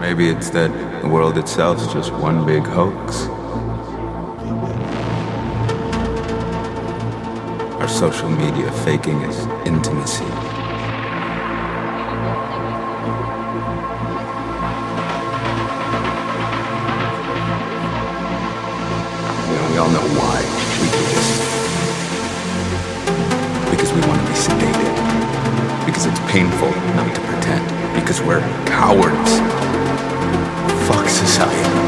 Maybe it's that the world itself's just one big hoax. Our social media faking is intimacy. We all know why we do this. Because we want to be sedated. Because it's painful not to pretend. Because we're cowards. que ça.